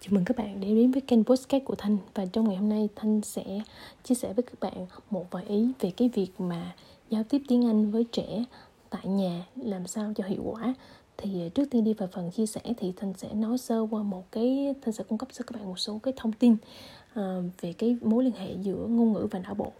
Chào mừng các bạn đến với kênh Postcard của Thanh. Và trong ngày hôm nay Thanh sẽ chia sẻ với các bạn một vài ý về cái việc mà giao tiếp tiếng Anh với trẻ tại nhà làm sao cho hiệu quả. Thì à, trước tiên đi vào phần chia sẻ thì Thanh sẽ nói sơ qua một cái Thanh sẽ cung cấp cho các bạn một số cái thông tin uh, về cái mối liên hệ giữa ngôn ngữ và não bộ.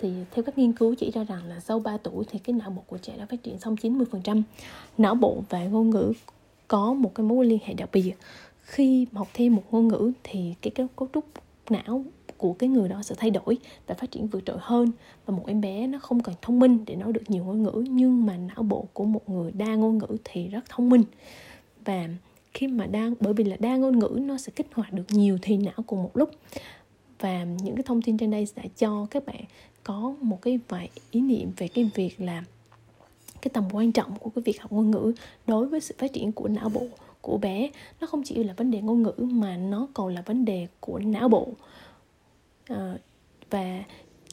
Thì à, theo các nghiên cứu chỉ ra rằng là sau 3 tuổi thì cái não bộ của trẻ đã phát triển xong 90% não bộ và ngôn ngữ có một cái mối liên hệ đặc biệt khi học thêm một ngôn ngữ thì cái cấu trúc não của cái người đó sẽ thay đổi và phát triển vượt trội hơn. Và một em bé nó không cần thông minh để nói được nhiều ngôn ngữ, nhưng mà não bộ của một người đa ngôn ngữ thì rất thông minh. Và khi mà đang bởi vì là đa ngôn ngữ nó sẽ kích hoạt được nhiều thì não cùng một lúc. Và những cái thông tin trên đây sẽ cho các bạn có một cái vài ý niệm về cái việc là cái tầm quan trọng của cái việc học ngôn ngữ đối với sự phát triển của não bộ của bé. Nó không chỉ là vấn đề ngôn ngữ mà nó còn là vấn đề của não bộ. À, và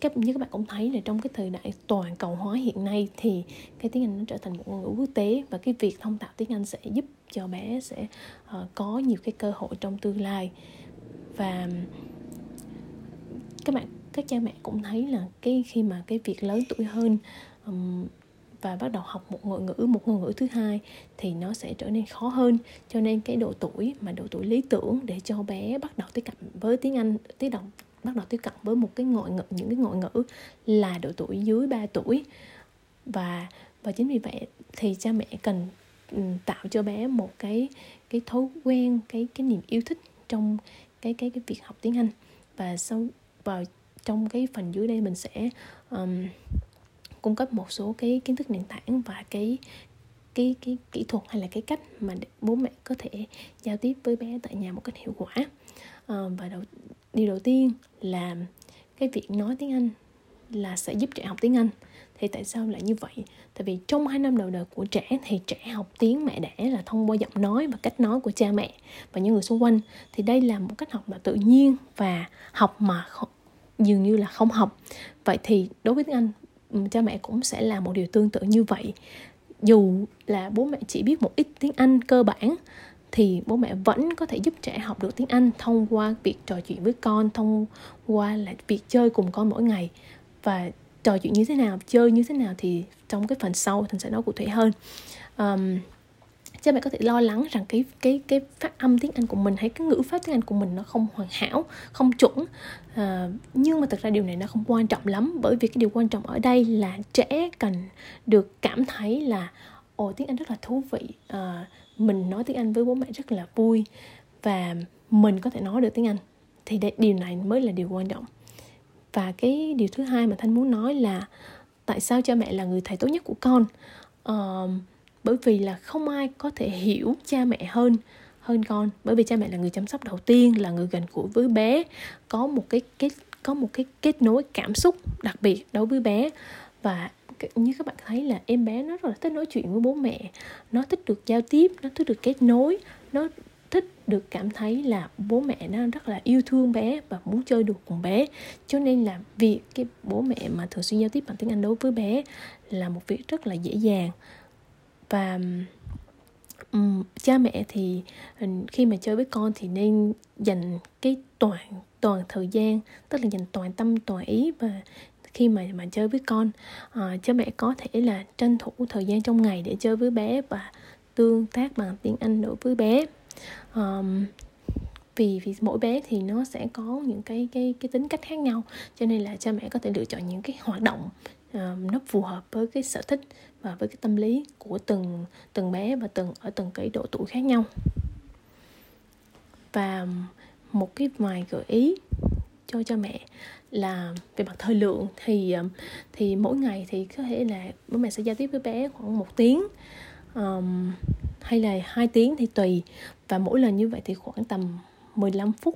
các như các bạn cũng thấy là trong cái thời đại toàn cầu hóa hiện nay thì cái tiếng Anh nó trở thành một ngôn ngữ quốc tế và cái việc thông thạo tiếng Anh sẽ giúp cho bé sẽ uh, có nhiều cái cơ hội trong tương lai. Và các bạn các cha mẹ cũng thấy là cái khi mà cái việc lớn tuổi hơn um, và bắt đầu học một ngôn ngữ một ngôn ngữ thứ hai thì nó sẽ trở nên khó hơn. Cho nên cái độ tuổi mà độ tuổi lý tưởng để cho bé bắt đầu tiếp cận với tiếng Anh tiếp đầu bắt đầu tiếp cận với một cái ngoại ngữ những cái ngoại ngữ là độ tuổi dưới 3 tuổi. Và và chính vì vậy thì cha mẹ cần ừ, tạo cho bé một cái cái thói quen cái cái niềm yêu thích trong cái cái cái việc học tiếng Anh. Và sau vào trong cái phần dưới đây mình sẽ um, cung cấp một số cái kiến thức nền tảng và cái cái cái kỹ thuật hay là cái cách mà bố mẹ có thể giao tiếp với bé tại nhà một cách hiệu quả. À, và đầu điều đầu tiên là cái việc nói tiếng Anh là sẽ giúp trẻ học tiếng Anh. Thì tại sao lại như vậy? Tại vì trong hai năm đầu đời của trẻ thì trẻ học tiếng mẹ đẻ là thông qua giọng nói và cách nói của cha mẹ và những người xung quanh. Thì đây là một cách học mà tự nhiên và học mà không, dường như là không học. Vậy thì đối với tiếng Anh Ừ, cha mẹ cũng sẽ làm một điều tương tự như vậy. Dù là bố mẹ chỉ biết một ít tiếng Anh cơ bản thì bố mẹ vẫn có thể giúp trẻ học được tiếng Anh thông qua việc trò chuyện với con thông qua là việc chơi cùng con mỗi ngày. Và trò chuyện như thế nào chơi như thế nào thì trong cái phần sau thành sẽ nói cụ thể hơn. Um, cha mẹ có thể lo lắng rằng cái cái cái phát âm tiếng Anh của mình hay cái ngữ pháp tiếng Anh của mình nó không hoàn hảo, không chuẩn. À, nhưng mà thật ra điều này nó không quan trọng lắm bởi vì cái điều quan trọng ở đây là trẻ cần được cảm thấy là ồ tiếng Anh rất là thú vị. À, mình nói tiếng Anh với bố mẹ rất là vui và mình có thể nói được tiếng Anh thì đây, điều này mới là điều quan trọng. Và cái điều thứ hai mà Thanh muốn nói là tại sao cha mẹ là người thầy tốt nhất của con. Uh, bởi vì là không ai có thể hiểu cha mẹ hơn hơn con. Bởi vì cha mẹ là người chăm sóc đầu tiên, là người gần gũi với bé. Có một cái kết, có một cái kết nối cảm xúc đặc biệt đối với bé. Và như các bạn thấy là em bé nó rất là thích nói chuyện với bố mẹ. Nó thích được giao tiếp, nó thích được kết nối. Nó thích được cảm thấy là bố mẹ nó rất là yêu thương bé và muốn chơi được cùng bé. Cho nên là việc cái bố mẹ mà thường xuyên giao tiếp bằng tiếng anh đối với bé là một việc rất là dễ dàng và um, cha mẹ thì ờ, khi mà chơi với con thì nên dành cái toàn toàn thời gian tức là dành toàn tâm toàn ý và khi mà mà chơi với con uh, cha mẹ có thể là tranh thủ thời gian trong ngày để chơi với bé và tương tác bằng tiếng Anh đối với bé. Um, vì vì mỗi bé thì nó sẽ có những cái cái cái tính cách khác nhau cho nên là cha mẹ có thể lựa chọn những cái hoạt động uh, nó phù hợp với cái sở thích và với cái tâm lý của từng từng bé và từng ở từng cái độ tuổi khác nhau. Và một cái vài gợi ý cho cho mẹ là về mặt thời lượng thì um, thì mỗi ngày thì có thể là bố mẹ sẽ giao tiếp với bé khoảng một tiếng um, hay là hai tiếng thì tùy. Và mỗi lần như vậy thì khoảng tầm 15 phút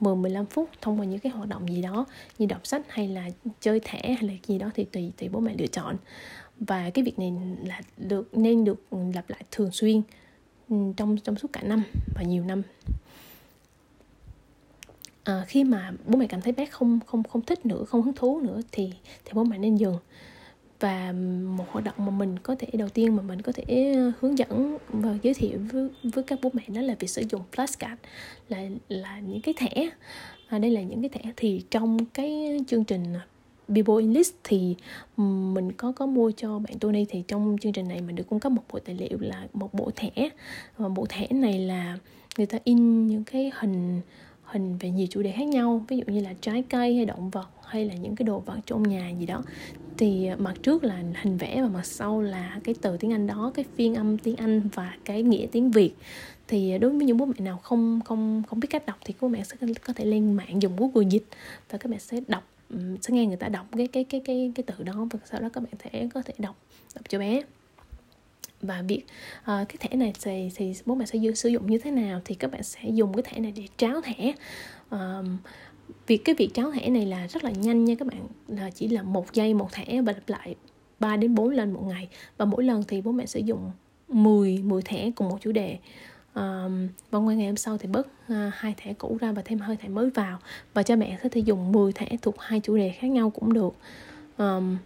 10 15 phút thông qua những cái hoạt động gì đó như đọc sách hay là chơi thẻ hay là gì đó thì tùy tùy bố mẹ lựa chọn và cái việc này là được nên được lặp lại thường xuyên ừ, trong trong suốt cả năm và nhiều năm. À, khi mà bố mẹ cảm thấy bé không không không thích nữa không hứng thú nữa thì thì bố mẹ nên dừng và một hoạt động mà mình có thể đầu tiên mà mình có thể ờ, hướng dẫn và giới thiệu với, với các bố mẹ đó là việc sử dụng flashcard là là những cái thẻ. À, đây là những cái thẻ thì trong cái chương trình Bible English thì mình có có mua cho bạn Tony. Thì trong chương trình này mình được cung cấp một bộ tài liệu là một bộ thẻ. Và bộ thẻ này là người ta in những cái hình hình về nhiều chủ đề khác nhau. Ví dụ như là trái cây hay động vật hay là những cái đồ vật trong nhà gì đó. Thì ờ, mặt trước là hình vẽ và mặt sau là cái từ tiếng Anh đó, cái phiên âm tiếng Anh và cái nghĩa tiếng Việt. Thì ờ, đối với những bố mẹ nào không không không biết cách đọc thì bố mẹ sẽ có thể lên mạng dùng Google dịch và các bạn sẽ đọc sẽ nghe người ta đọc cái cái cái cái cái từ đó và sau đó các bạn thể có thể đọc đọc cho bé. Và việc uh, cái thẻ này thì, thì bố mẹ sẽ sử dụng như thế nào thì các bạn sẽ dùng cái thẻ này để tráo thẻ. Uh, việc cái việc tráo thẻ này là rất là nhanh nha các bạn là chỉ là một giây một thẻ và lặp lại 3 đến 4 lần một ngày. Và mỗi lần thì bố mẹ sử dụng 10 10 thẻ cùng một chủ đề um, và ngoài ngày hôm sau thì bớt uh, hai thẻ cũ ra và thêm hơi thẻ mới vào. Và cha mẹ có thể dùng 10 thẻ thuộc hai chủ đề khác nhau cũng được. Um,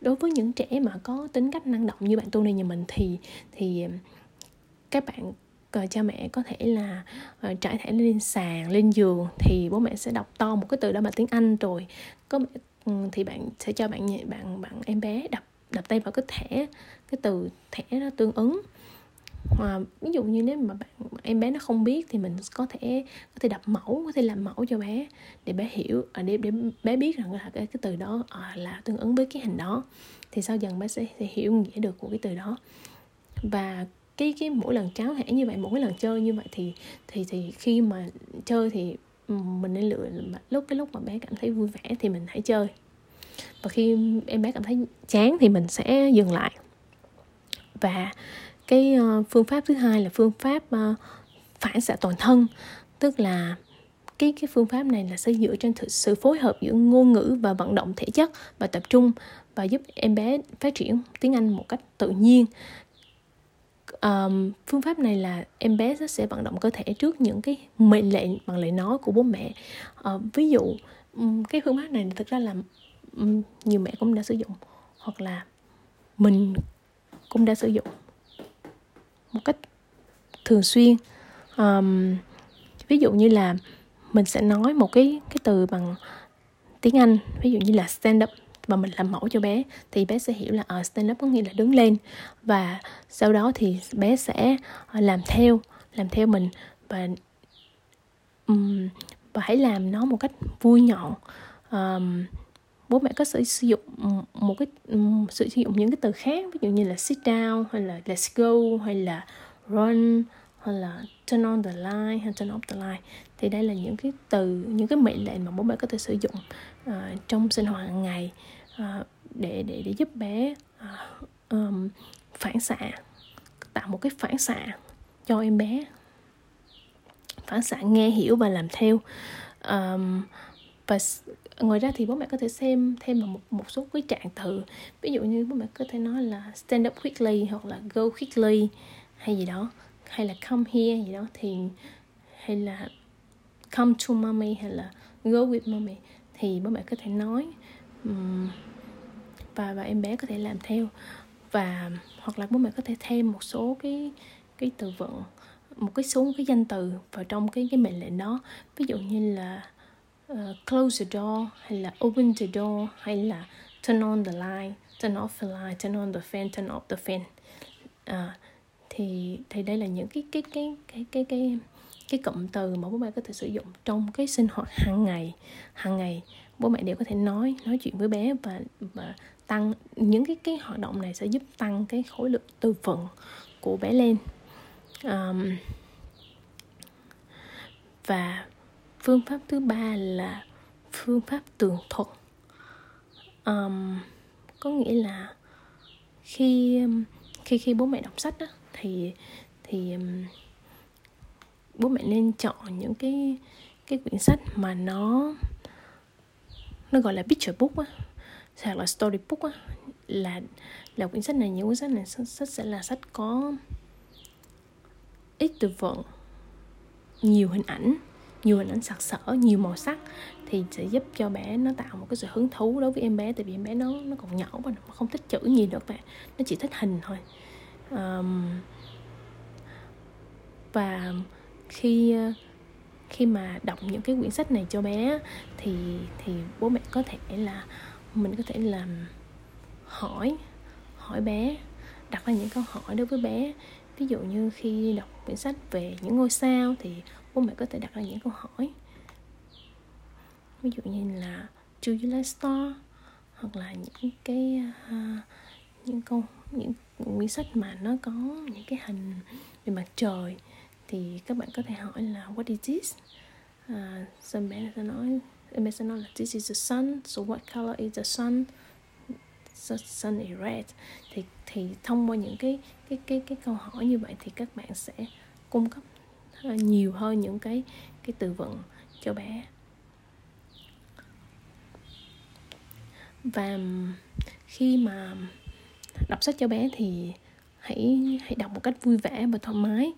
đối với những trẻ mà có tính cách năng động như bạn tu này nhà mình thì thì các bạn uh, cha mẹ có thể là uh, trải thẻ lên sàn lên giường thì bố mẹ sẽ đọc to một cái từ đó bằng tiếng anh rồi có mẹ um, thì bạn sẽ cho bạn bạn bạn em bé đập đập tay vào cái thẻ cái từ thẻ nó tương ứng hoặc ví dụ như nếu mà bạn em bé nó không biết thì mình có thể có thể đập mẫu có thể làm mẫu cho bé để bé hiểu à, để để bé biết rằng là cái, cái từ đó à, là tương ứng với cái hình đó. Thì sau dần bé sẽ, sẽ hiểu nghĩa được của cái từ đó. Và cái cái mỗi lần cháo hẻ như vậy mỗi lần chơi như vậy thì thì thì khi mà chơi thì mình nên lựa lúc cái lúc mà bé cảm thấy vui vẻ thì mình hãy chơi. Và khi em bé cảm thấy chán thì mình sẽ dừng lại. Và cái uh, phương pháp thứ hai là phương pháp uh, phản xạ toàn thân. Tức là cái cái phương pháp này là sẽ dựa trên sự phối hợp giữa ngôn ngữ và vận động thể chất và tập trung và giúp em bé phát triển tiếng Anh một cách tự nhiên. Um, phương pháp này là em bé sẽ vận động cơ thể trước những cái mệnh lệnh bằng lời nói của bố mẹ. Uh, ví dụ um, cái phương pháp này thực ra là um, nhiều mẹ cũng đã sử dụng hoặc là mình cũng đã sử dụng một cách thường xuyên. Um, ví dụ như là mình sẽ nói một cái cái từ bằng tiếng Anh ví dụ như là stand up và mình làm mẫu cho bé thì bé sẽ hiểu là ở uh, stand up có nghĩa là đứng lên. Và sau đó thì bé sẽ ờ, làm theo làm theo mình và um, và hãy làm nó một cách vui nhọn um, bố mẹ có thể sử dụng một cái sử dụng những cái từ khác ví dụ như là sit down hay là let's go hay là run hay là turn on the light hay turn off the light. Thì đây là những cái từ những cái mệnh lệnh mà bố mẹ có thể sử dụng uh, trong sinh hoạt hàng ngày uh, để để để giúp bé uh, um, phản xạ tạo một cái phản xạ cho em bé. Phản xạ nghe hiểu và làm theo. Um, và ngoài ra thì bố mẹ có thể xem thêm vào một, một số cái trạng từ. Ví dụ như bố mẹ có thể nói là stand up quickly hoặc là go quickly hay gì đó. Hay là come here gì đó. Thì hay là come to mommy hay là go with mommy thì bố mẹ có thể nói um, và và em bé có thể làm theo. Và hoặc là bố mẹ có thể thêm một số cái cái từ vựng một cái số cái danh từ vào trong cái cái mệnh lệnh đó. Ví dụ như là uh, close the door hay là open the door hay là turn on the light turn off the light turn on the fan turn off the fan. À, thì thì đây là những cái cái cái cái cái cái cái cụm từ mà bố mẹ có thể sử dụng trong cái sinh hoạt hàng ngày hàng ngày. Bố mẹ đều có thể nói nói chuyện với bé và và tăng những cái cái hoạt động này sẽ giúp tăng cái khối lượng từ vựng của bé lên. Um, và phương pháp thứ ba là phương pháp tường thuật. Um, có nghĩa là khi khi khi bố mẹ đọc sách đó, thì thì um, bố mẹ nên chọn những cái cái quyển sách mà nó nó gọi là picture book á hoặc là story book á. Là là quyển sách này những quyển sách này sách sẽ là sách có ít từ vựng nhiều hình ảnh nhiều hình ảnh sặc sỡ nhiều màu sắc thì sẽ giúp cho bé nó tạo một cái sự hứng thú đối với em bé tại vì em bé nó nó còn nhỏ và nó không thích chữ nhiều được bạn. Nó chỉ thích hình thôi. Um, và khi khi mà đọc những cái quyển sách này cho bé thì thì bố mẹ có thể là mình có thể làm hỏi hỏi bé đặt ra những câu hỏi đối với bé. Ví dụ như khi đọc quyển sách về những ngôi sao thì bố mẹ có thể đặt ra những câu hỏi. Ví dụ như là do you like star? Hoặc là những cái uh, những câu những quyển sách mà nó có những cái hình về mặt trời. Thì các bạn có thể hỏi là what is this? À, uh, xong sẽ nói em sẽ nói là this is the sun so what color is the sun? The sun is red. Thì thì thông qua những cái cái cái cái câu hỏi như vậy thì các bạn sẽ cung cấp nhiều hơn những cái cái từ vựng cho bé. Và khi mà đọc sách cho bé thì hãy hãy đọc một cách vui vẻ và thoải mái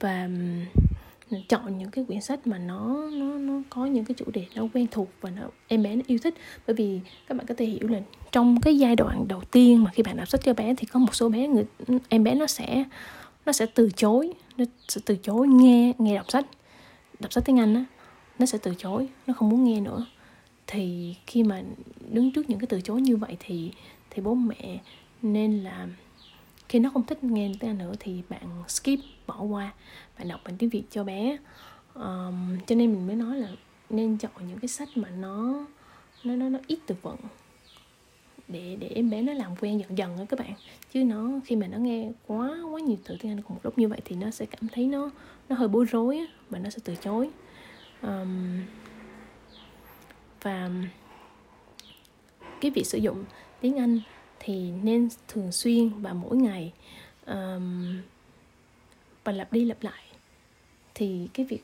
và chọn những cái quyển sách mà nó nó nó có những cái chủ đề nó quen thuộc và nó em bé nó yêu thích. Bởi vì các bạn có thể hiểu là trong cái giai đoạn đầu tiên mà khi bạn đọc sách cho bé thì có một số bé người, em bé nó sẽ nó sẽ từ chối nó sẽ từ chối nghe nghe đọc sách. Đọc sách tiếng anh á nó sẽ từ chối nó không muốn nghe nữa. Thì khi mà đứng trước những cái từ chối như vậy thì thì bố mẹ nên là khi nó không thích nghe tiếng Anh nữa thì bạn skip bỏ qua bạn đọc bằng tiếng Việt cho bé. Um, cho nên mình mới nói là nên chọn những cái sách mà nó nó nó, nó ít từ vựng để để em bé nó làm quen dần dần á các bạn. Chứ nó khi mà nó nghe quá quá nhiều từ tiếng Anh cùng một lúc như vậy thì nó sẽ cảm thấy nó nó hơi bối rối á, và nó sẽ từ chối. Um, và cái việc sử dụng tiếng Anh thì nên thường xuyên và mỗi ngày um, và lặp đi lặp lại. Thì cái việc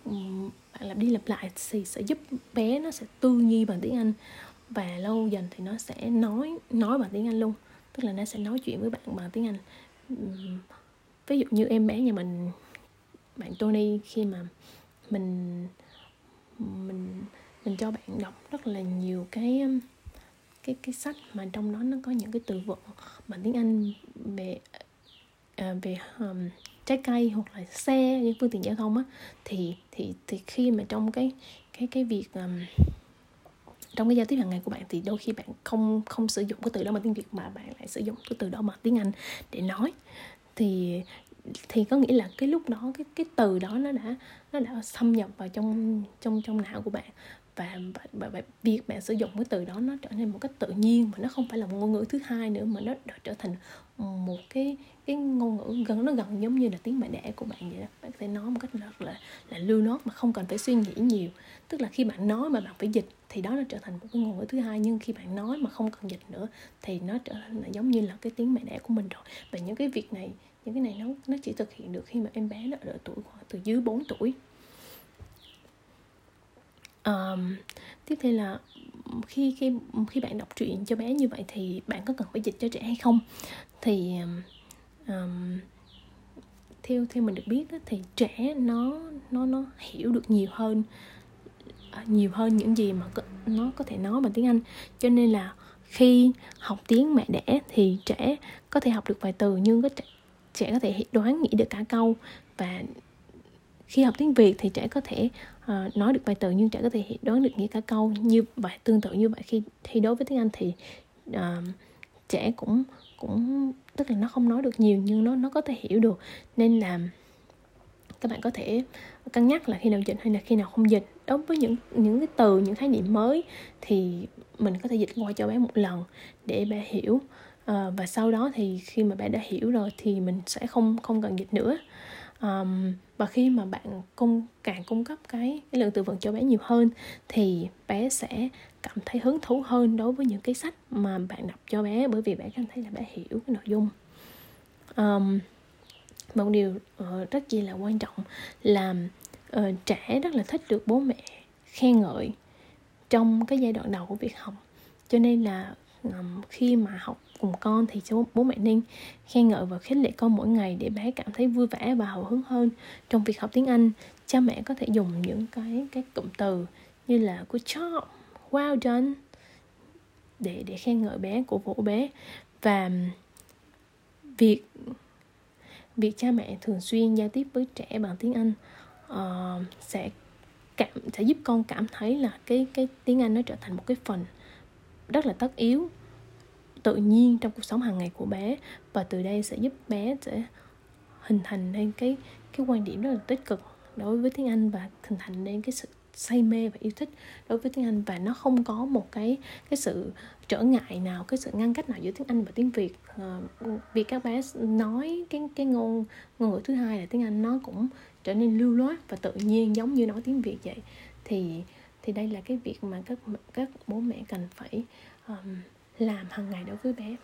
bạn lặp đi lặp lại thì sẽ giúp bé nó sẽ tư duy bằng tiếng Anh và lâu dần thì nó sẽ nói nói bằng tiếng Anh luôn. Tức là nó sẽ nói chuyện với bạn bằng tiếng Anh. Ví dụ như em bé nhà mình bạn Tony khi mà mình mình mình cho bạn đọc rất là nhiều cái cái cái sách mà trong đó nó có những cái từ vựng bằng tiếng Anh về à, về um, trái cây hoặc là xe những phương tiện giao thông á. Thì thì thì khi mà trong cái cái cái việc um, trong cái giao tiếp hàng ngày của bạn thì đôi khi bạn không không sử dụng cái từ đó bằng tiếng việt mà bạn lại sử dụng cái từ đó bằng tiếng anh để nói. Thì thì có nghĩa là cái lúc đó cái cái từ đó nó đã nó đã xâm nhập vào trong trong trong não của bạn. Và, và, và việc bạn sử dụng cái từ đó nó trở nên một cách tự nhiên mà nó không phải là một ngôn ngữ thứ hai nữa mà nó đã trở thành một cái cái ngôn ngữ gần nó gần giống như là tiếng mẹ đẻ của bạn vậy đó. Bạn có thể nói một cách rất là là lưu nót mà không cần phải suy nghĩ nhiều. Tức là khi bạn nói mà bạn phải dịch thì đó nó trở thành một cái ngôn ngữ thứ hai nhưng khi bạn nói mà không cần dịch nữa thì nó trở thành là giống như là cái tiếng mẹ đẻ của mình rồi. Và những cái việc này những cái này nó nó chỉ thực hiện được khi mà em bé nó ở độ tuổi khoảng từ dưới 4 tuổi. Um, tiếp theo là khi khi khi bạn đọc truyện cho bé như vậy thì bạn có cần phải dịch cho trẻ hay không? Thì um, theo theo mình được biết đó, thì trẻ nó nó nó hiểu được nhiều hơn à, nhiều hơn những gì mà nó có thể nói bằng tiếng Anh. Cho nên là khi học tiếng mẹ đẻ thì trẻ có thể học được vài từ nhưng có trẻ, có thể đoán nghĩ được cả câu. Và khi học tiếng Việt thì trẻ có thể uh, nói được vài từ nhưng trẻ có thể đoán được nghĩa cả câu như vậy tương tự như vậy. Khi thi đối với tiếng Anh thì uh, trẻ cũng cũng tức là nó không nói được nhiều nhưng nó nó có thể hiểu được. Nên là các bạn có thể cân nhắc là khi nào dịch hay là khi nào không dịch. Đối với những những cái từ những khái niệm mới thì mình có thể dịch qua cho bé một lần để bé hiểu à, và sau đó thì khi mà bé đã hiểu rồi thì mình sẽ không không cần dịch nữa. Um, và khi mà bạn cung càng cung cấp cái, cái lượng từ vựng cho bé nhiều hơn thì bé sẽ cảm thấy hứng thú hơn đối với những cái sách mà bạn đọc cho bé bởi vì bé cảm thấy là bé hiểu cái nội dung. Um, một điều uh, rất chi là quan trọng là uh, trẻ rất là thích được bố mẹ khen ngợi trong cái giai đoạn đầu của việc học. Cho nên là um, khi mà học cùng con thì bố, bố mẹ nên khen ngợi và khích lệ con mỗi ngày để bé cảm thấy vui vẻ và hào hứng hơn trong việc học tiếng Anh. Cha mẹ có thể dùng những cái cái cụm từ như là good job well done để để khen ngợi bé cổ vũ bé. Và việc việc cha mẹ thường xuyên giao tiếp với trẻ bằng tiếng Anh uh, sẽ cảm sẽ giúp con cảm thấy là cái cái tiếng Anh nó trở thành một cái phần rất là tất yếu tự nhiên trong cuộc sống hàng ngày của bé. Và từ đây sẽ giúp bé sẽ hình thành nên cái cái quan điểm rất là tích cực đối với tiếng Anh và hình thành nên cái sự say mê và yêu thích đối với tiếng Anh. Và nó không có một cái cái sự trở ngại nào cái sự ngăn cách nào giữa tiếng Anh và tiếng Việt. Ờ, à, vì các bé nói cái cái ngôn ngôn ngữ thứ hai là tiếng Anh nó cũng trở nên lưu loát và tự nhiên giống như nói tiếng Việt vậy. Thì thì đây là cái việc mà các các bố mẹ cần phải um, làm hàng ngày đối với bé.